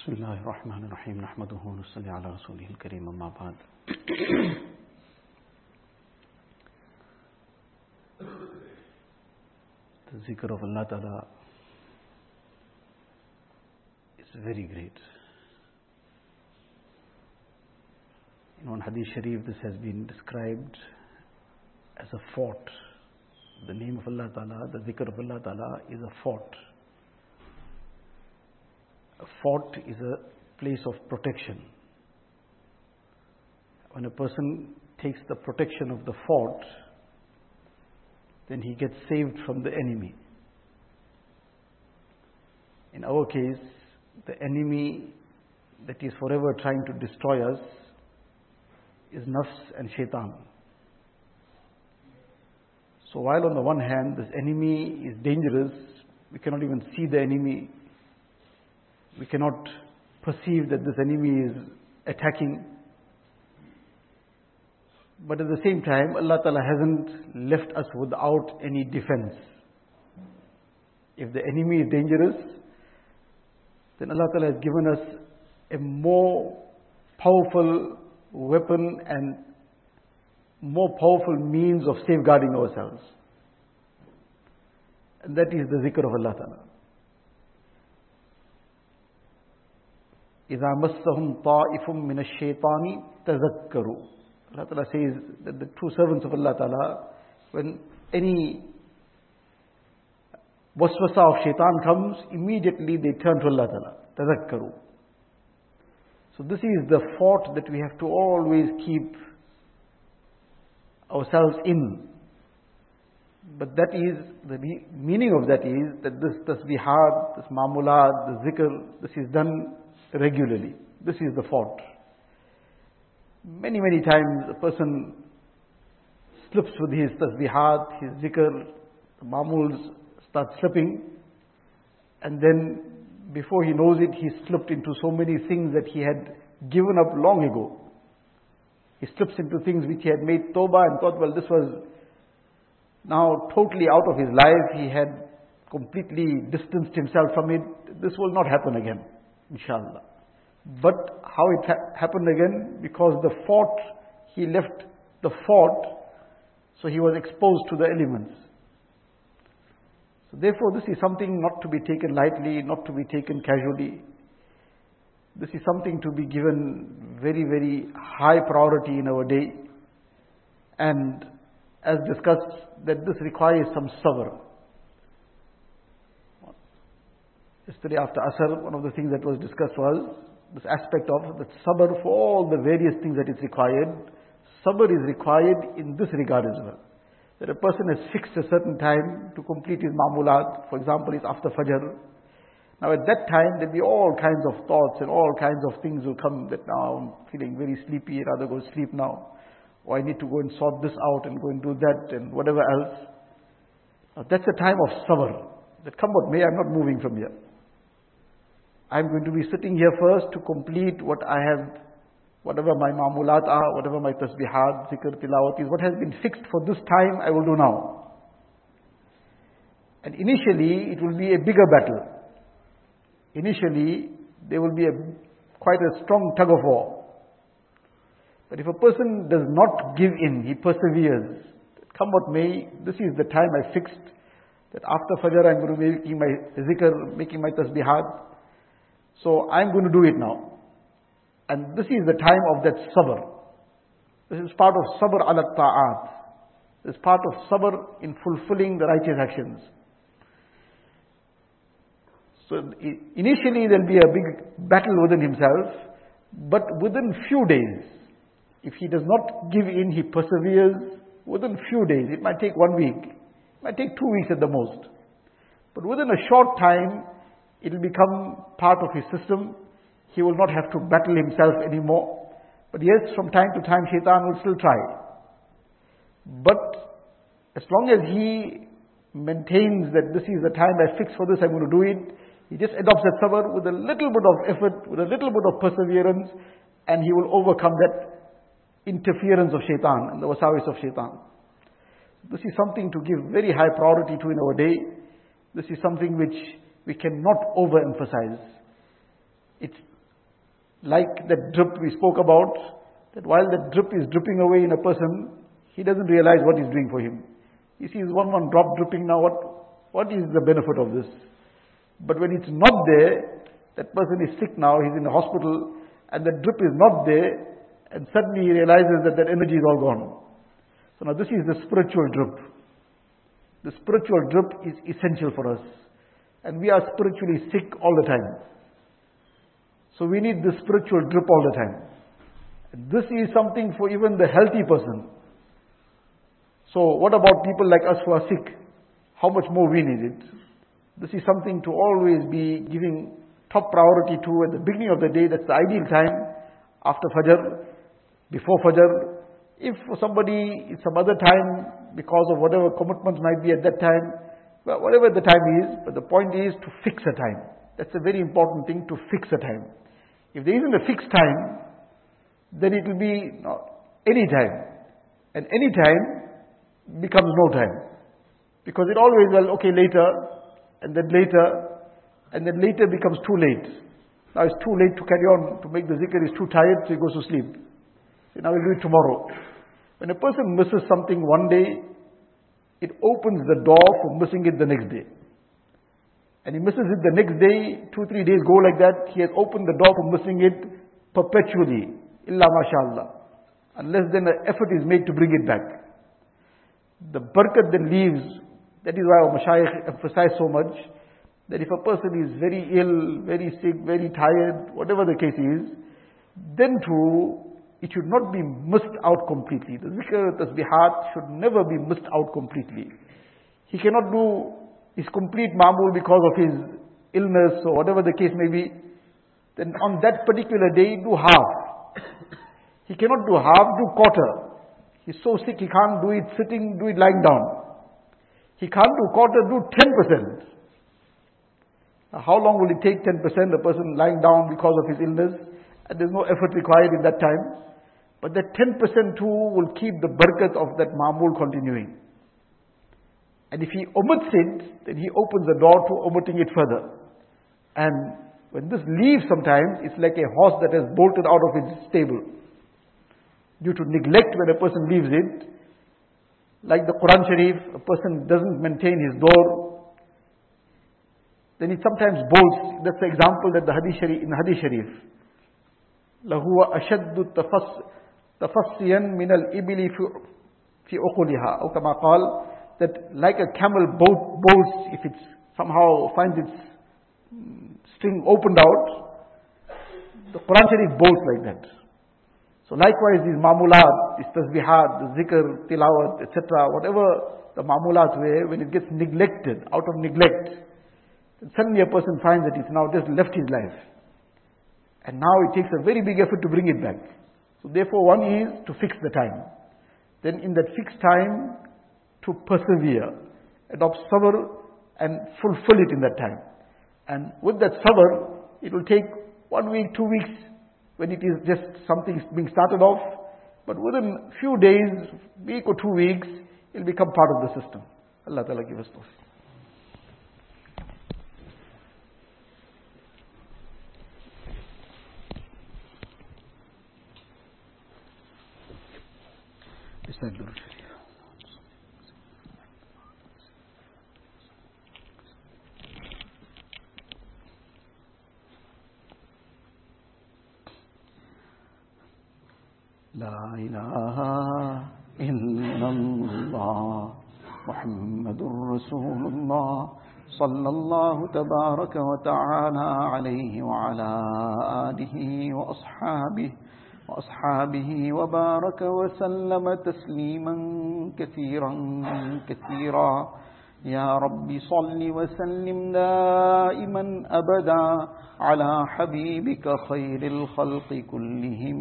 بسم الله الرحمن الرحيم نحمده ونصلي على رسوله الكريم أما بعد The zikr of Allah Ta'ala is very great. In one hadith sharif this has been described as a fort. The name of Allah Ta'ala, the zikr of Allah Ta'ala is a fort. A fort is a place of protection. When a person takes the protection of the fort, then he gets saved from the enemy. In our case, the enemy that is forever trying to destroy us is nafs and shaitan. So while on the one hand this enemy is dangerous, we cannot even see the enemy, we cannot perceive that this enemy is attacking. But at the same time, Allah Ta'ala hasn't left us without any defense. If the enemy is dangerous, then Allah Ta'ala has given us a more powerful weapon and more powerful means of safeguarding ourselves. And that is the zikr of Allah Ta'ala. إذا مسهم طائف من الشيطان تذكروا Allah Ta'ala says that the true servants of Allah Ta'ala, when any waswasa of shaitan comes, immediately they turn to Allah Ta'ala. Tazakkaru. So this is the fort that we have to always keep ourselves in. But that is, the meaning of that is that this tasbihat, this mamulat, the zikr, this is done regularly. This is the fault. Many, many times a person slips with his tasbihat, his zikr, the mamuls start slipping, and then before he knows it, he slipped into so many things that he had given up long ago. He slips into things which he had made tawbah and thought, well, this was now totally out of his life. He had completely distanced himself from it. This will not happen again, inshallah. But how it ha- happened again? Because the fort, he left the fort, so he was exposed to the elements. So therefore, this is something not to be taken lightly, not to be taken casually. This is something to be given very, very high priority in our day. And as discussed, that this requires some sabr. Yesterday after Asr, one of the things that was discussed was this aspect of the sabr for all the various things that is required. Sabr is required in this regard as well. That a person has fixed a certain time to complete his mamulat, for example, it's after Fajr. Now at that time there'll be all kinds of thoughts and all kinds of things will come that now I'm feeling very sleepy, I'd rather go sleep now. Or I need to go and sort this out and go and do that and whatever else. Now that's a time of sabr. That come what may, I'm not moving from here. I'm going to be sitting here first to complete what I have, whatever my mamulat are, whatever my tasbihat, zikr, tilawat is, what has been fixed for this time, I will do now. And initially, it will be a bigger battle. Initially, there will be a quite a strong tug of war. But if a person does not give in, he perseveres, come what may, this is the time I fixed, that after Fajr I'm going to be making my zikr, making my tasbihat, so I'm going to do it now. And this is the time of that sabr. This is part of sabr ala ta'at. This is part of sabr in fulfilling the righteous actions. So initially there'll be a big battle within himself, but within few days, if he does not give in, he perseveres, within few days, it might take one week, it might take two weeks at the most. But within a short time, it will become part of his system. He will not have to battle himself anymore. But yes, from time to time, shaitan will still try. But as long as he maintains that this is the time I fixed for this, I'm going to do it, he just adopts that sabr with a little bit of effort, with a little bit of perseverance, and he will overcome that interference of shaitan and the wasawis of shaitan. This is something to give very high priority to in our day. This is something which we cannot overemphasize. It's Like that drip we spoke about, that while that drip is dripping away in a person, he doesn't realize what he's doing for him. He sees one one drop dripping now, what, what is the benefit of this? But when it's not there, that person is sick now, he's in the hospital, and the drip is not there, and suddenly he realizes that that energy is all gone. So now this is the spiritual drip. The spiritual drip is essential for us. And we are spiritually sick all the time. So we need the spiritual drip all the time. This is something for even the healthy person. So what about people like us who are sick? How much more we need it? This is something to always be giving top priority to at the beginning of the day. That's the ideal time after Fajr, before Fajr. If somebody some other time because of whatever commitments might be at that time, well, whatever the time is, but the point is to fix a time. That's a very important thing to fix a time. If there isn't a fixed time, then it will be any time. And any time becomes no time. Because it always, well, okay, later, and then later, and then later becomes too late. Now it's too late to carry on, to make the zikr, he's too tired, so he goes to sleep. So now we'll do it tomorrow. When a person misses something one day, it opens the door for missing it the next day and he misses it the next day, two, three days go like that, he has opened the door for missing it perpetually. Illa mashallah. Unless then an effort is made to bring it back. The barakat then leaves. That is why our mashayikh emphasize so much that if a person is very ill, very sick, very tired, whatever the case is, then too, it should not be missed out completely. The zikr, tasbihat should never be missed out completely. He cannot do his complete mamul because of his illness or whatever the case may be, then on that particular day, do half. He cannot do half, do quarter. He's so sick, he can't do it sitting, do it lying down. He can't do quarter, do 10%. Now, how long will it take 10%, a person lying down because of his illness, and there's no effort required in that time? But that 10% too will keep the barakat of that mamul continuing. And if he omits it, then he opens the door to omitting it further. And when this leaves sometimes, it's like a horse that has bolted out of its stable. Due to neglect when a person leaves it, like the Quran Sharif, a person doesn't maintain his door, then it sometimes bolts. That's the example that the Hadith Sharif, in Hadith Sharif. لهو أشد تفصيا من الإبل في عقولها أو كما قال that like a camel boat bolts, if it somehow finds its string opened out, the Quran Sharif bolts like that. So likewise these mamulat, these tasbihat, the zikr, tilawat, etc., whatever the mamulat were, when it gets neglected, out of neglect, then suddenly a person finds that it's now just left his life. And now it takes a very big effort to bring it back. So therefore one is to fix the time. Then in that fixed time, to persevere, adopt sabr and fulfill it in that time. And with that sabr, it will take one week, two weeks when it is just something being started off. But within few days, week or two weeks, it will become part of the system. Allah Ta'ala give us those. لا إله إلا الله محمد رسول الله صلى الله تبارك وتعالى عليه وعلى آله وأصحابه وأصحابه وبارك وسلم تسليما كثيرا كثيرا. يا رب صل وسلم دائما أبدا على حبيبك خير الخلق كلهم.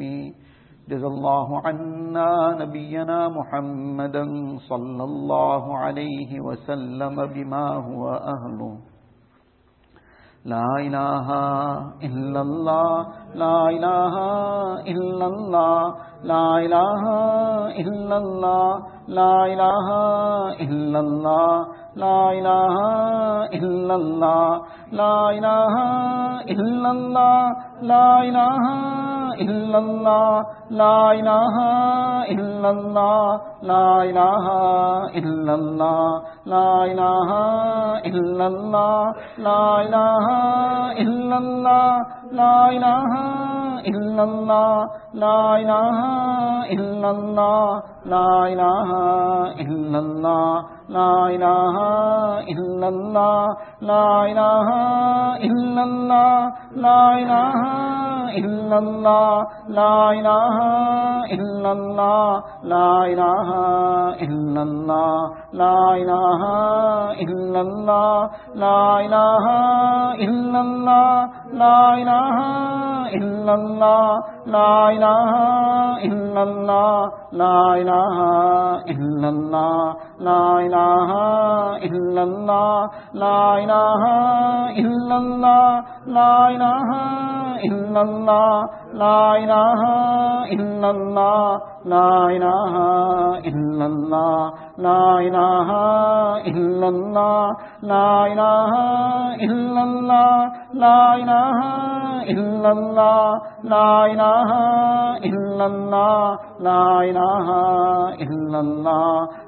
جزا الله عنا نبينا محمدا صلى الله عليه وسلم بما هو أهله. لا الہ الا اللہ لا الہ الا اللہ لا الہ الا اللہ لا الہ الا اللہ لا إله إلا الله. لا إله إلا الله. لا إله إلا الله. لا إله إلا الله. لا إله إلا الله. لا إله إلا لا إله إلا الله لا إله إلا الله لا إله إلا الله لا إله إلا الله لا إله إلا الله لا إله إلا الله لا إله إلا الله لا إله إلا الله لا إله إلا الله لا إله إلا الله لا إله إله إلا الله، لا إله إلا الله، لا إله إلا الله، لا إله إلا الله، لا إله إلا الله، لا إله إلا الله لا إله إلا الله، لا إله إلا الله، لا إله إلا الله، لا إله إلا الله، لا إله إلا الله، لا إله إلا الله، لا إله إلا الله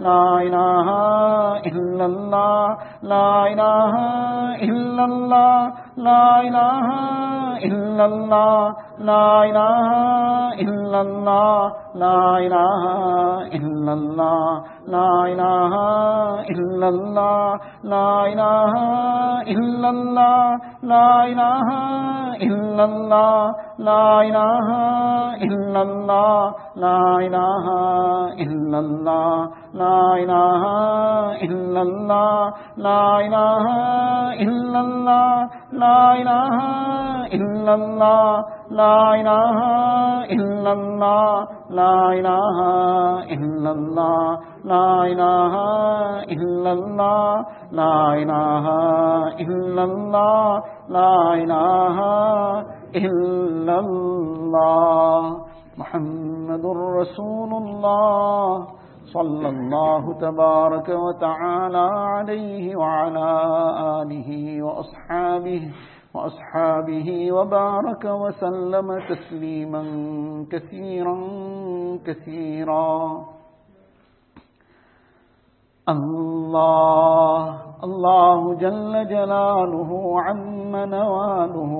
لا إله إلا الله، لا إله إلا الله، لا إله إلا الله، لا إله إلا الله، لا إله إلا الله، لا إله إلا الله، لا إله إلا الله لا إله إلا الله لا إله إلا الله لا إله إلا الله لا إله إلا الله لا إله إلا الله لا إله إلا الله لا إله إلا الله لا إله إلا الله لا إله إلا الله لا إله إلا الله illallah la ilaha illallah محمد رسول الله. صلى الله تبارك وتعالى عليه وعلى آله وأصحابه وأصحابه وبارك وسلم تسليما كثيرا كثيرا. الله الله جل جلاله عم نواله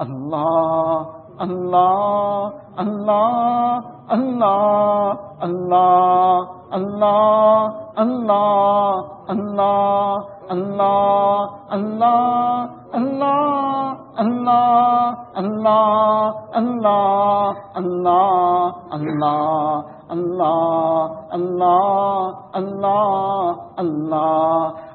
الله الله الله الله الله الله الله الله الله الله الله الله الله الله الله الله اللہ اللہ اللہ اللہ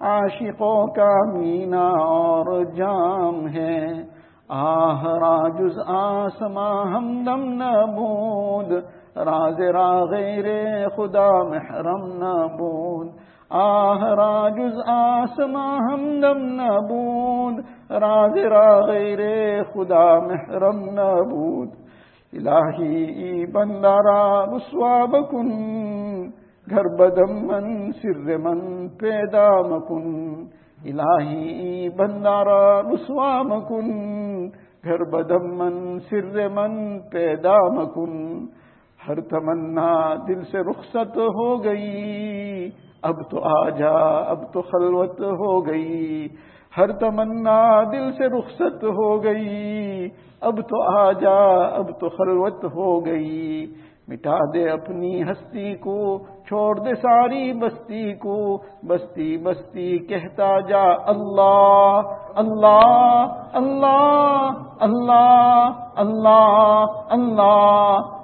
عاشقوں کا مینا اور جام ہے۔ آہ راجز آسما ہمدم نبود راز را غیر خدا، محرم نبود آہ راجز آسما ہمدم نبود راز را غیر خدا، محرم نبود الہی بندارا رسوا بکن گھر بدم من سر من پیدا مکن الہی بندارا رسوا مکن گھر بدم من سر من پیدا مکن ہر تمنا دل سے رخصت ہو گئی اب تو آ جا اب تو خلوت ہو گئی ہر تمنا دل سے رخصت ہو گئی اب تو آ جا اب تو خلوت ہو گئی مٹا دے اپنی ہستی کو، چھوڑ دے ساری بستی کو۔ بستی بستی کہتا جا اللہ اللہ اللہ اللہ اللہ اللہ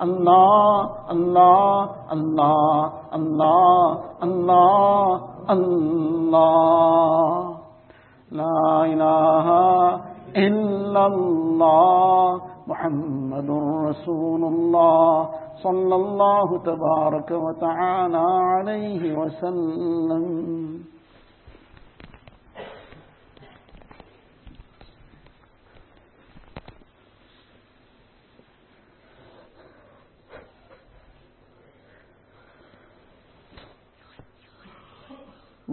اللہ اللہ اللہ اللہ اللہ اللہ اللہ لا الہ اللہ محمد رسول اللہ صلی اللہ تبارک و تعالی علیہ وسلم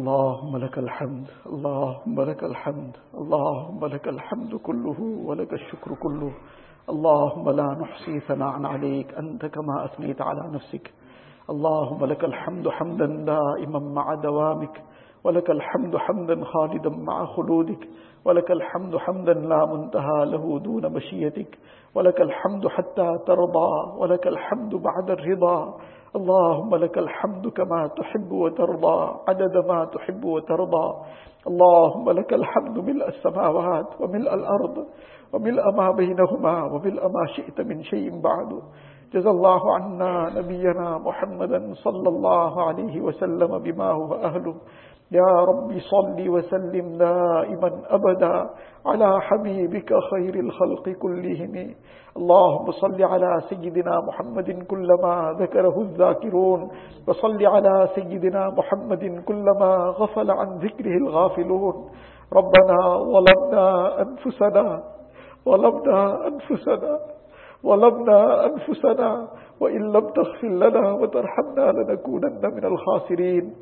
اللهم لك الحمد اللهم لك الحمد اللهم لك الحمد كله ولك الشكر كله. اللهم لا نحصي ثناء عليك أنت كما أثنيت على نفسك. اللهم لك الحمد حمدا دائما مع دوامك ولك الحمد حمدا خالدا مع خلودك ولك الحمد حمدا لا منتهى له دون مشيتك ولك الحمد حتى ترضى ولك الحمد بعد الرضا. اللهم لك الحمد كما تحب وترضى عدد ما تحب وترضى. اللهم لك الحمد ملء السماوات وملء الأرض وملء ما بينهما وملء ما شئت من شيء بعد. جزا الله عنا نبينا محمدا صلى الله عليه وسلم بما هو أهله. يا رب صل وسلم دائما أبدا على حبيبك خير الخلق كلهم. اللهم صل على سيدنا محمد كلما ذكره الذاكرون وصل على سيدنا محمد كلما غفل عن ذكره الغافلون. ربنا ظلمنا أنفسنا ظلمنا أنفسنا. ظلمنا أنفسنا وإن لم تغفر لنا وترحمنا لنكونن من الخاسرين.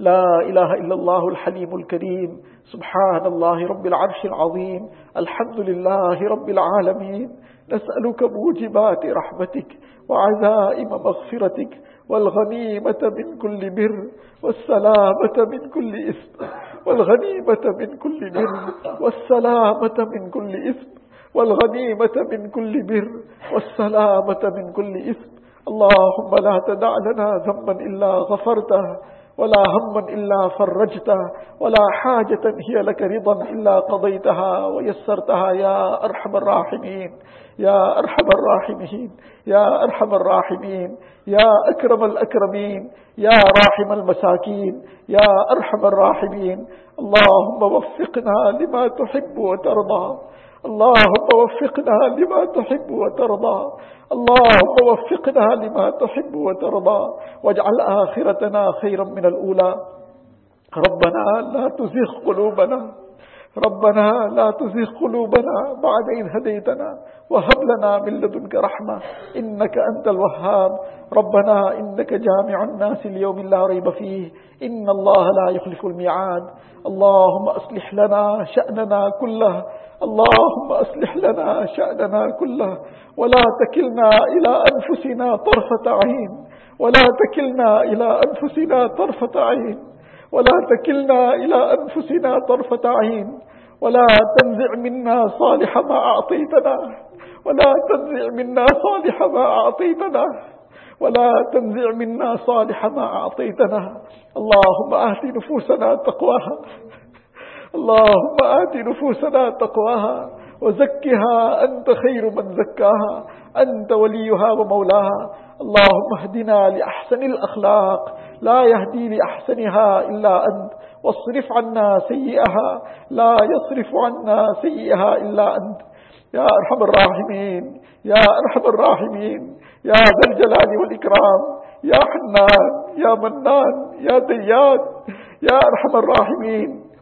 لا إله إلا الله الحليم الكريم. سبحان الله رب العرش العظيم. الحمد لله رب العالمين. نسألك موجبات رحمتك وعزائم مغفرتك والغنيمة من كل بر والسلامة من كل إثم والغنيمة من كل بر والسلامة من كل إثم والغنيمة من كل بر والسلامة من كل إثم. اللهم لا تدع لنا ذنبا إلا غفرته ولا هما إلا فرجته ولا حاجة هي لك رضا إلا قضيتها. ويسرتها يا أرحم الراحمين يا أرحم الراحمين يا أرحم الراحمين يا أكرم الأكرمين يا راحم المساكين يا أرحم الراحمين. اللهم وفقنا لما تحب وترضى. اللهم وفقنا لما تحب وترضى. اللهم وفقنا لما تحب وترضى. واجعل آخرتنا خيرا من الأولى. ربنا لا تزغ قلوبنا. ربنا لا تزغ قلوبنا بعد إذ هديتنا. وهب لنا من لدنك رحمة. إنك أنت الوهاب. ربنا إنك جامع الناس اليوم لا ريب فيه. إن الله لا يخلف الميعاد. اللهم أصلح لنا شأننا كله. اللهم أصلح لنا شأننا كله ولا تكلنا إلى أنفسنا طرفة عين ولا تكلنا إلى أنفسنا طرفة عين ولا تكلنا إلى أنفسنا طرفة عين ولا تنزع منا صالح ما أعطيتنا ولا تنزع منا صالح ما أعطيتنا ولا تنزع منا صالح ما أعطيتنا. اللهم آت نفوسنا تقواها. اللهم آت نفوسنا تقواها وزكها أنت خير من زكاها أنت وليها ومولاها. اللهم اهدنا لأحسن الأخلاق لا يهدي لأحسنها إلا أنت. واصرف عنا سيئها لا يصرف عنا سيئها إلا أنت. يا أرحم الراحمين يا أرحم الراحمين يا ذا الجلال والإكرام يا حنان يا منان يا ديان يا أرحم الراحمين.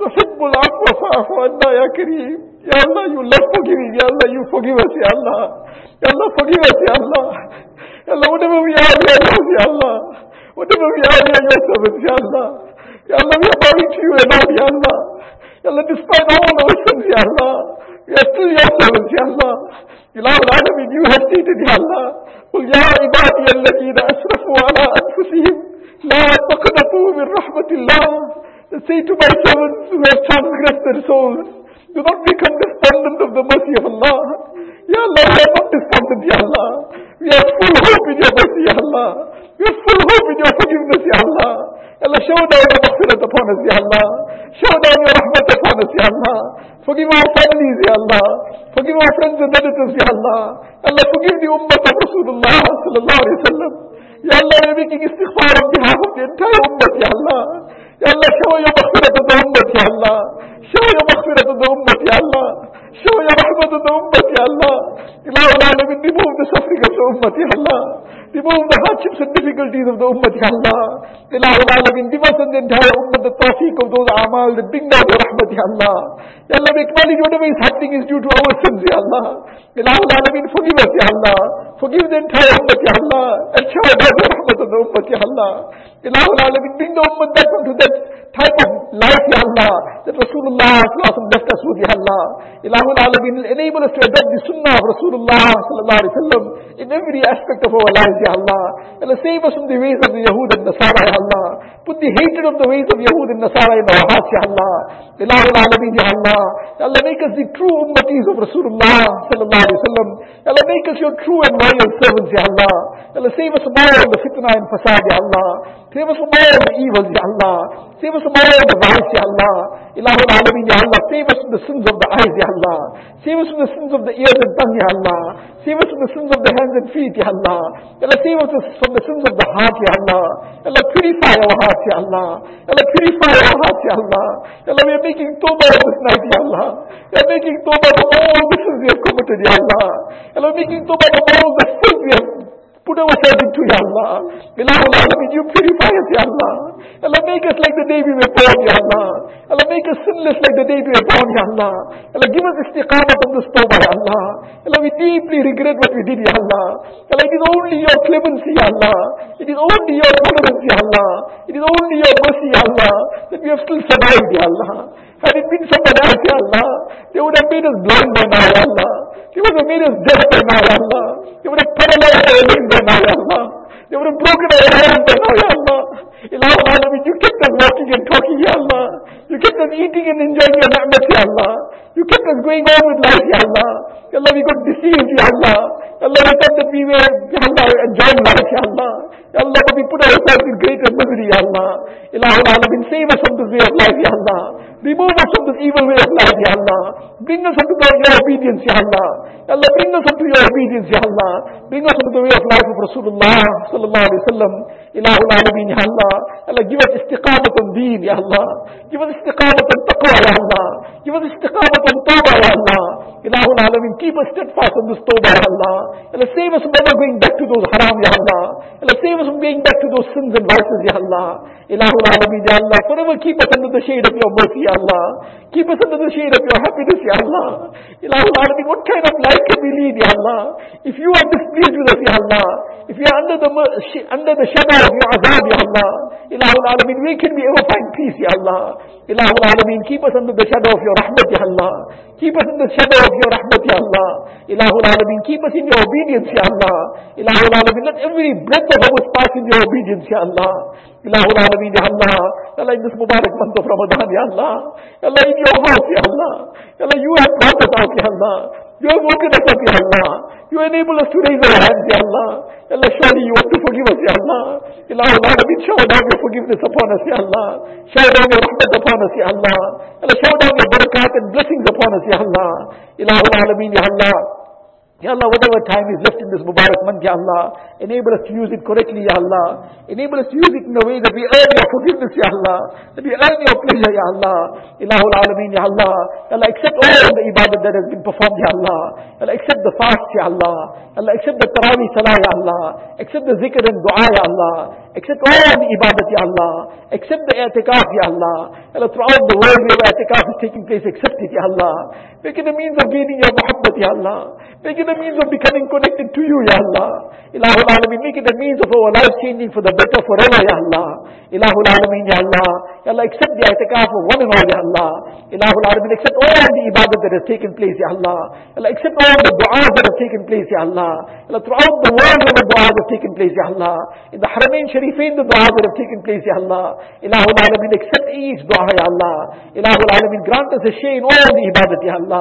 تحب العفو فاعف عنا يا كريم. يا الله you love forgiving يا الله you forgive us يا الله. يا الله forgive us يا الله. يا الله whatever we are yours يا الله. whatever we are we are your servants يا الله. يا الله we are bowing يا الله. يا الله despite all our sins يا الله. we are still your servants يا الله. إله العالمين you have stated يا الله. قل يا عبادي الذين أسرفوا على أنفسهم لا تقنطوا من رحمة الله. Say to my servants who have transgressed their souls do not become despondent of the mercy of Allah Ya Allah we are not despondent Ya Allah we have full hope in your mercy Ya Allah we have full hope in your forgiveness Ya Allah Allah show down your maghfirat upon us Ya Allah show down your rahmat upon us Ya Allah forgive our families Ya Allah forgive our friends and relatives Ya Allah Allah forgive the ummah of Rasulullah sallallahu alayhi wa sallam Ya Allah, we're making istighfar on behalf of the entire ummah, Ya Allah. يا الله شوية مغفرة ذنوبك يا الله؟ شوية مغفرة ذنوبك يا الله؟ شوية رحمة ذنوبك يا الله؟ إله العالمين دي مهمة سفرك ذنوبك يا الله. Remove the of the the hardships and difficulties of the ummah, Ya Allah. Ilahul Alamin, give us and the entire ummah the tawfiq of those amal that bring down your rahmat, Ya Allah. Ya Allah, we acknowledge whatever is happening is due to our sins, Ya Allah. Ilahul Alamin, forgive us, Ya Allah. Forgive the entire ummah, Ya Allah. And show us your rahmat on the ummah, Ya Allah. Ilahul Alamin, bring the ummah back onto that type of life, Ya Allah, that Rasulullah left us with, Ya Allah. Ilahul Alamin, enable us to adopt the sunnah of Rasulullah in every aspect of our lives, Ya Allah. Allah, save us from the ways of the Yahud and Nasara, Ya Allah. Put the hatred of the ways of Yahud and Nasara in our hearts, Ya Allah. Ilahul Alamin, Ya Allah. Allah, make us the true ummatis of Rasulullah sallallahu alaihi wasallam. Ya Allah, make us your true and loyal servants, Ya Allah. Allah, save us from all the fitna and fasad, Ya Allah. Save us from all the evils, Ya Allah. Save us from all the vice, Ya Allah. Ilahul Alamin, Ya Allah. Save us from the sins of the eyes, Ya Allah. Save us from the sins of the ears and tongue, Ya Allah. Save us from the sins of the hands and feet, Ya Allah. Allah, save us from the sins of the heart, Ya Allah. Allah, purify our hearts, Ya Allah. Allah, purify our hearts, Ya Allah. Allah, we are making tawbah this night, Ya Allah. We are making tawbah from all the sins we have committed, Ya Allah. Allah, making tawbah from all the sins we have put ourselves into, Ya Allah. Ilahul Alamin, you purify us, Ya Allah. Allah, make us like the day we were born, Ya Allah. Allah, make us sinless like the day we were born, Ya Allah. Allah, give us istiqamah on this tawbah, Ya Allah. Allah, we deeply regret what we did, Ya Allah. Allah, it is only your clemency, Ya Allah. It is only your tolerance, Ya Allah. It is only your mercy, Ya Allah, that we have still survived, Ya Allah. Had it been someone else, Ya Allah, they would have made us blind by now, Ya Allah. They would have made us deaf by now, Allah. They would have paralyzed our limbs by now, Allah. They would have broken our hands by now, Ya Allah. Alamin, you kept us walking and talking, Ya Allah. You kept us eating and enjoying your ni'mat, Ya Allah. You kept us going on with life, Ya Allah. Ya Allah, we got deceived, Ya Allah. Ya Allah, we thought that we were, Ya Allah, enjoying life, Ya Allah. Ya Allah, but we put ourselves in greater misery, Ya Allah. Ilahul Alamin, save us from this way of life, Ya Allah. Remove us from this evil way of life, Ya Allah. Bring us unto the, your obedience, Ya Allah. Ya Allah, bring us unto your obedience, Ya Allah. Bring us unto the way of life of Rasulullah sallallahu alayhi wa sallam. Ilahul Alamin, Ya Allah. Ya Allah, give us istiqamat on deen, Ya Allah. Give us istiqamat on taqwa, Ya Allah. Give us istiqamat on tawbah, Ya Allah. Ilahul Alameen, keep us steadfast on this tawbah, Ya Allah. Ya Allah, save us from never going back to those haram, Ya Allah. Ya Allah, save us from going back to those sins and vices, Ya Allah. Ilahul Alameen, Ya Allah. Forever keep us under the shade of your mercy, Ya Allah. Keep us under the shade of your happiness, Ya Allah. Ilahul Alameen, what kind of life can we lead, Ya Allah? If you are displeased with us, Ya Allah. If we are under the, under the shadow of your azab, Ya Allah. Ilahul Alameen, where can we ever find peace, Ya Allah? Ilahul Alameen, keep us under the shadow of your rahmat, Ya Allah. Keep us in the shadow of your rahmat, Ya Allah. Ilahul Alameen, keep us in your obedience, Ya Allah. Ilahul Alameen, let every breath of ours pass in your obedience, Ya Allah. Ilahul Alameen, Ya Allah. Allah, in this Mubarak month of Ramadan, Ya Allah. Allah, in your house, Ya Allah. Allah, you have brought us out, Ya Allah. You have woken us up, Ya Allah. You enable us to raise our hands, Ya Allah. Ya Allah, surely you want to forgive us, Ya Allah. Ilahul Alameen, shower down your forgiveness upon us, Ya Allah. Shower down your rahmat upon us, Ya Allah. Ya Allah, shower down your barakat and blessings upon us, Ya Allah. Ilahul Alameen, Ya Allah. Ya Allah, whatever time is left in this Mubarak month, Ya Allah, enable us to use it correctly, Ya Allah. Enable us to use it in a way that we earn your forgiveness, Ya Allah. That we earn your pleasure, Ya Allah. Ilahul Alameen, Ya Allah. Ya Allah, accept all the ibadat that has been performed, Ya Allah. Ya Allah, accept the fast, Ya Allah. Ya Allah, accept the Tarawih Salah, Ya Allah. Accept the zikr and dua, Ya Allah. Accept all the ibadat, Ya Allah. Accept the i'tikaf, Ya Allah. Ya Allah, throughout the world where i'tikaf is taking place, accept it, Ya Allah. Make it a means of gaining your muhabbat, Ya Allah. Make it a means of becoming connected to you, Ya Allah. Ilahul Alameen, make it a means of our life changing for the better forever, Ya Allah. Ilahul Alameen, Ya Allah. Ya Allah, accept the i'tikaf of one and all, Ya Allah. Ilahul Alameen, accept all the ibadat that has taken place, Ya Allah. Ya Allah, accept all the du'as that have taken place, Ya Allah. Ya Allah, throughout the world where the du'as have taken place, Ya Allah. In the Haramain Sharifain, the du'as that have taken place, Ya Allah. Ilahul Alameen, accept each du'a, Ya Allah. Ilahul Alameen, grant us a share in all the ibadat, Ya Allah.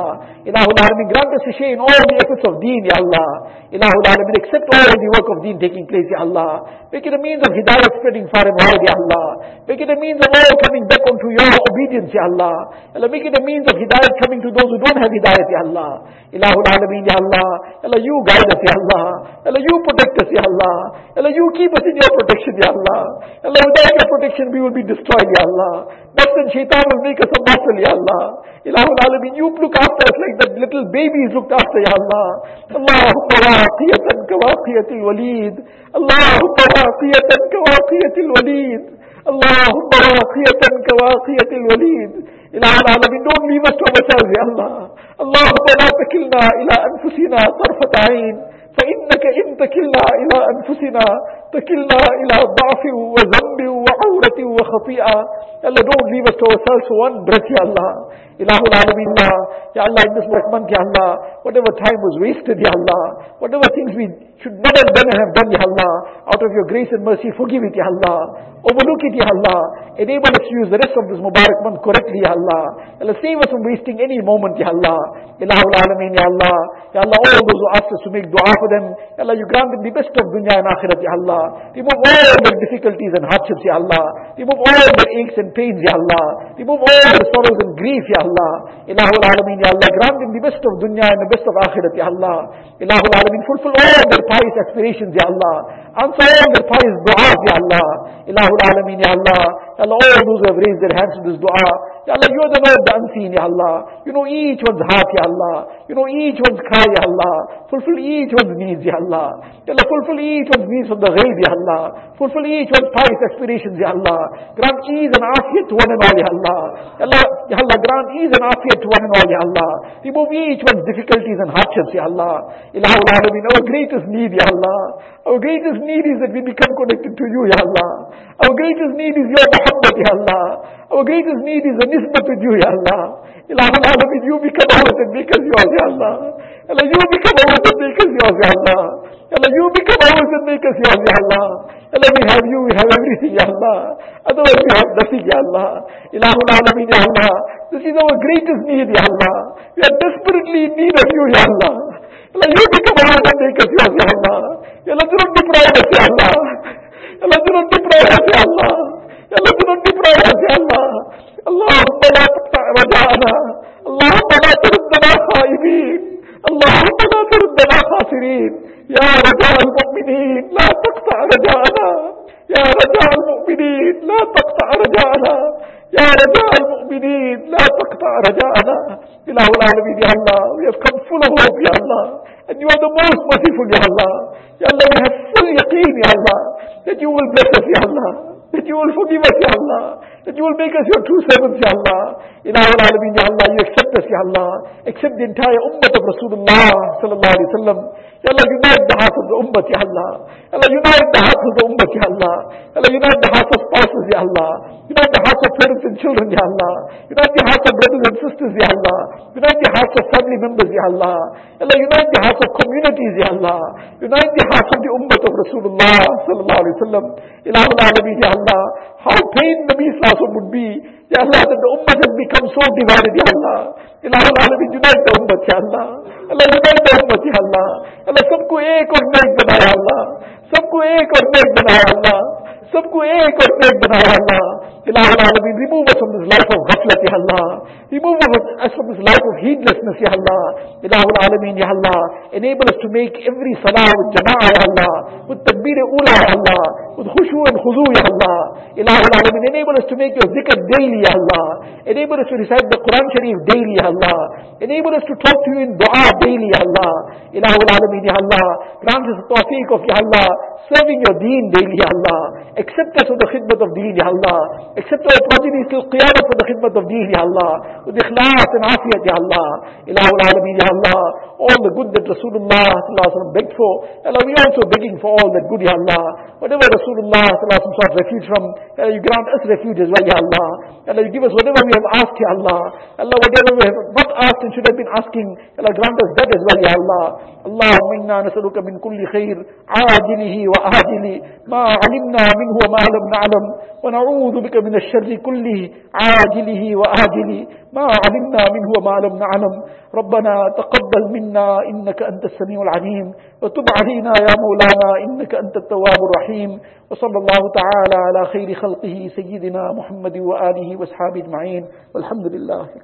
Ilahul Alameen, grant us a share in all the efforts of deen, Ya Allah. Ilahul Alameen, accept all the work of deen taking place, Ya Allah. Make it a means of hidayah spreading far and wide, Ya Allah. Make it a means of all coming back onto your obedience, Ya Allah. Allah, make it a means of hidayah coming to those who don't have hidayah, Ya Allah. Ilahul Alameen, Ya Allah. Allah, you guide us, Ya Allah. Allah, you protect us, Ya Allah. Allah, you keep us in your protection, Ya Allah. Allah, without your protection we will be destroyed, Ya Allah. Nafs and shaitan will make us a muscle, Ya Allah. Ilahul Alameen, you look after us like that little baby is looked after, Ya Allah. Allahumma waqiyatan kawaqiyatil walid. Allahumma waqiyatan kawaqiyatil walid. Allahumma waqiyatan kawaqiyatil walid. Ilahul Alameen, don't leave us to ourselves, Ya Allah. Allahumma la takilna ila anfusina tarfat ayn. فإنك إن تكلنا إلى أنفسنا تكلنا إلى ضعف وذنب وعورة وخطيئة Allah don't leave us to ourselves one breath Ya Allah Ilahul Alameen Ya Allah in this month Ya Allah whatever time was wasted Ya Allah whatever things we should not have done and have done Ya Allah out of your grace and mercy forgive it Ya Allah overlook it Ya Allah enable us to use the rest of this Mubarak month correctly Ya Allah Allah save us from wasting any moment Ya Allah Ilahul Alameen Ya Allah Ya Allah all those who asked us to make dua for them Ya Allah you grant them the best of dunya and akhirat Ya Allah remove all their difficulties and hardships Ya Allah. Remove all their aches and pains Ya Allah. Remove all their sorrows and grief Ya Allah. Ilahul Alameen Ya Allah grant them the best of dunya and the best of akhirat Ya Allah. Ilahul Alameen fulfill all their pious aspirations Ya Allah. Answer all their pious du'as Ya Allah. Ilahul Alameen Ya Allah. Allah all those who have raised their hands to this dua Ya Allah you are the the unseen Ya Allah you know each one's heart Ya Allah you know each one's cry Ya Allah fulfill each one's needs Ya Allah Ya Allah fulfill each one's needs from the ghaib Ya Allah fulfill each one's pious aspirations Ya Allah grant ease and afiyat to one and all Ya Allah Ya Allah, Ya Allah grant ease and afiyat to one and all Ya Allah remove each one's difficulties and hardships Ya Allah Ilahul Alameen our greatest need Ya Allah our greatest need is that we become connected to you Ya Allah our greatest need is your muhabbat Ya Allah our greatest need is a nisbat with you Ya Allah Ilahul Alameen you become ours and make us yours Ya Allah Allah you become ours and make us yours Ya Allah Allah you become ours and make us yours Ya Allah Allah we have you we have everything Ya Allah otherwise we have nothing Ya Allah Ilahul Alameen Ya Allah this is our greatest need Ya Allah we are desperately in need of you Ya Allah ليك بنا بديك يا الله. يا الله ربي برايك يا الله. يا الله ربي برايك يا الله. يا الله ربي برايك يا الله. اللهم لا تقطع رجاءنا اللهم لا تردنا خائبين. اللهم لا تردنا خاسرين. يا رجاء المؤمنين لا تقطع رجاءنا يا رجاء المؤمنين لا تقطع رجاءنا. يا رجاء المؤمنين لا تقطع رجاءنا. إله العالمين يا الله we have come full of hope يا الله. and you are the most merciful يا الله. يا الله we have full يقين يا الله. that you will bless us يا الله. that you will forgive us يا الله. that you will make us your true servants, Ya Allah. Ilahul Alameen, Ya Allah, you accept us, Ya Allah. Accept the entire ummah of Rasulullah, Sallallahu Alaihi Wasallam. Ya Allah, unite the hearts of the ummah, Ya Allah. Ya Allah, unite the hearts of the ummah, Ya Allah. Ya Allah, unite the hearts of spouses, Ya Allah. Unite the hearts of parents and children, Ya Allah. Unite the hearts of brothers and sisters, Ya Allah. Unite the hearts of family members, Ya Allah. Ya Allah, unite the hearts of communities, Ya Allah. Unite the hearts of the ummah of Rasulullah, Sallallahu Alaihi Wasallam. Ilahul Alameen, Ya Allah. How pain Nabi الناسو would be یا اللہ that the ummah has become so divided یا اللہ الہو العالمین unite the ummah یا اللہ اللہ unite the ummah یا اللہ بھی سب کو ایک اور نیک بنایا اللہ، سب کو ایک اور نیک بنایا اللہ، سب کو ایک اور نیک بنایا اللہ Ilahul Alameen, remove us from this life of ghaflat, Ya Allah. Remove us from this life of heedlessness, Ya Allah. Ilahul Alameen, Ya Allah. Enable us to make every salah with jama'ah, Ya Allah. With takbir ula, Ya Allah. With khushu and khuzu, Ya Allah. Ilahul Alameen, enable us to make your zikr daily, Ya Allah. Enable us to recite the Quran Sharif daily, Ya Allah. Enable us to talk to you in dua daily, Ya Allah. Ilahul Alameen, Ya Allah. Grant us the tawfiq of, Ya Allah, serving your deen daily, Ya Allah. Accept us for the khidmat of deen, Ya Allah. Accept our progeny till qiyamah for the khidmat of deen, Ya Allah. With ikhlas and afiyat, Ya Allah. Ilahul Alameen, Ya Allah. All the good that Rasulullah begged for, Ya Allah, we are also begging for all that good, Ya Allah. Whatever Rasulullah sought refuge from, Ya Allah, you grant us refuge as well, Ya Allah. Ya Allah, you give us whatever we have asked, Ya Allah. Ya Allah, whatever we have not asked and should have been asking, Ya Allah, grant us that as well, Ya Allah. اللهم إنا نسألك من كل خير عاجله وآجله ما علمنا منه وما لم نعلم ونعوذ بك من الشر كله عاجله وآجله. ما علمنا منه وما لم نعلم. ربنا تقبل منا إنك أنت السميع العليم. وتب علينا يا مولانا إنك أنت التواب الرحيم. وصلى الله تعالى على خير خلقه سيدنا محمد وآله وأصحابه أجمعين. والحمد لله رب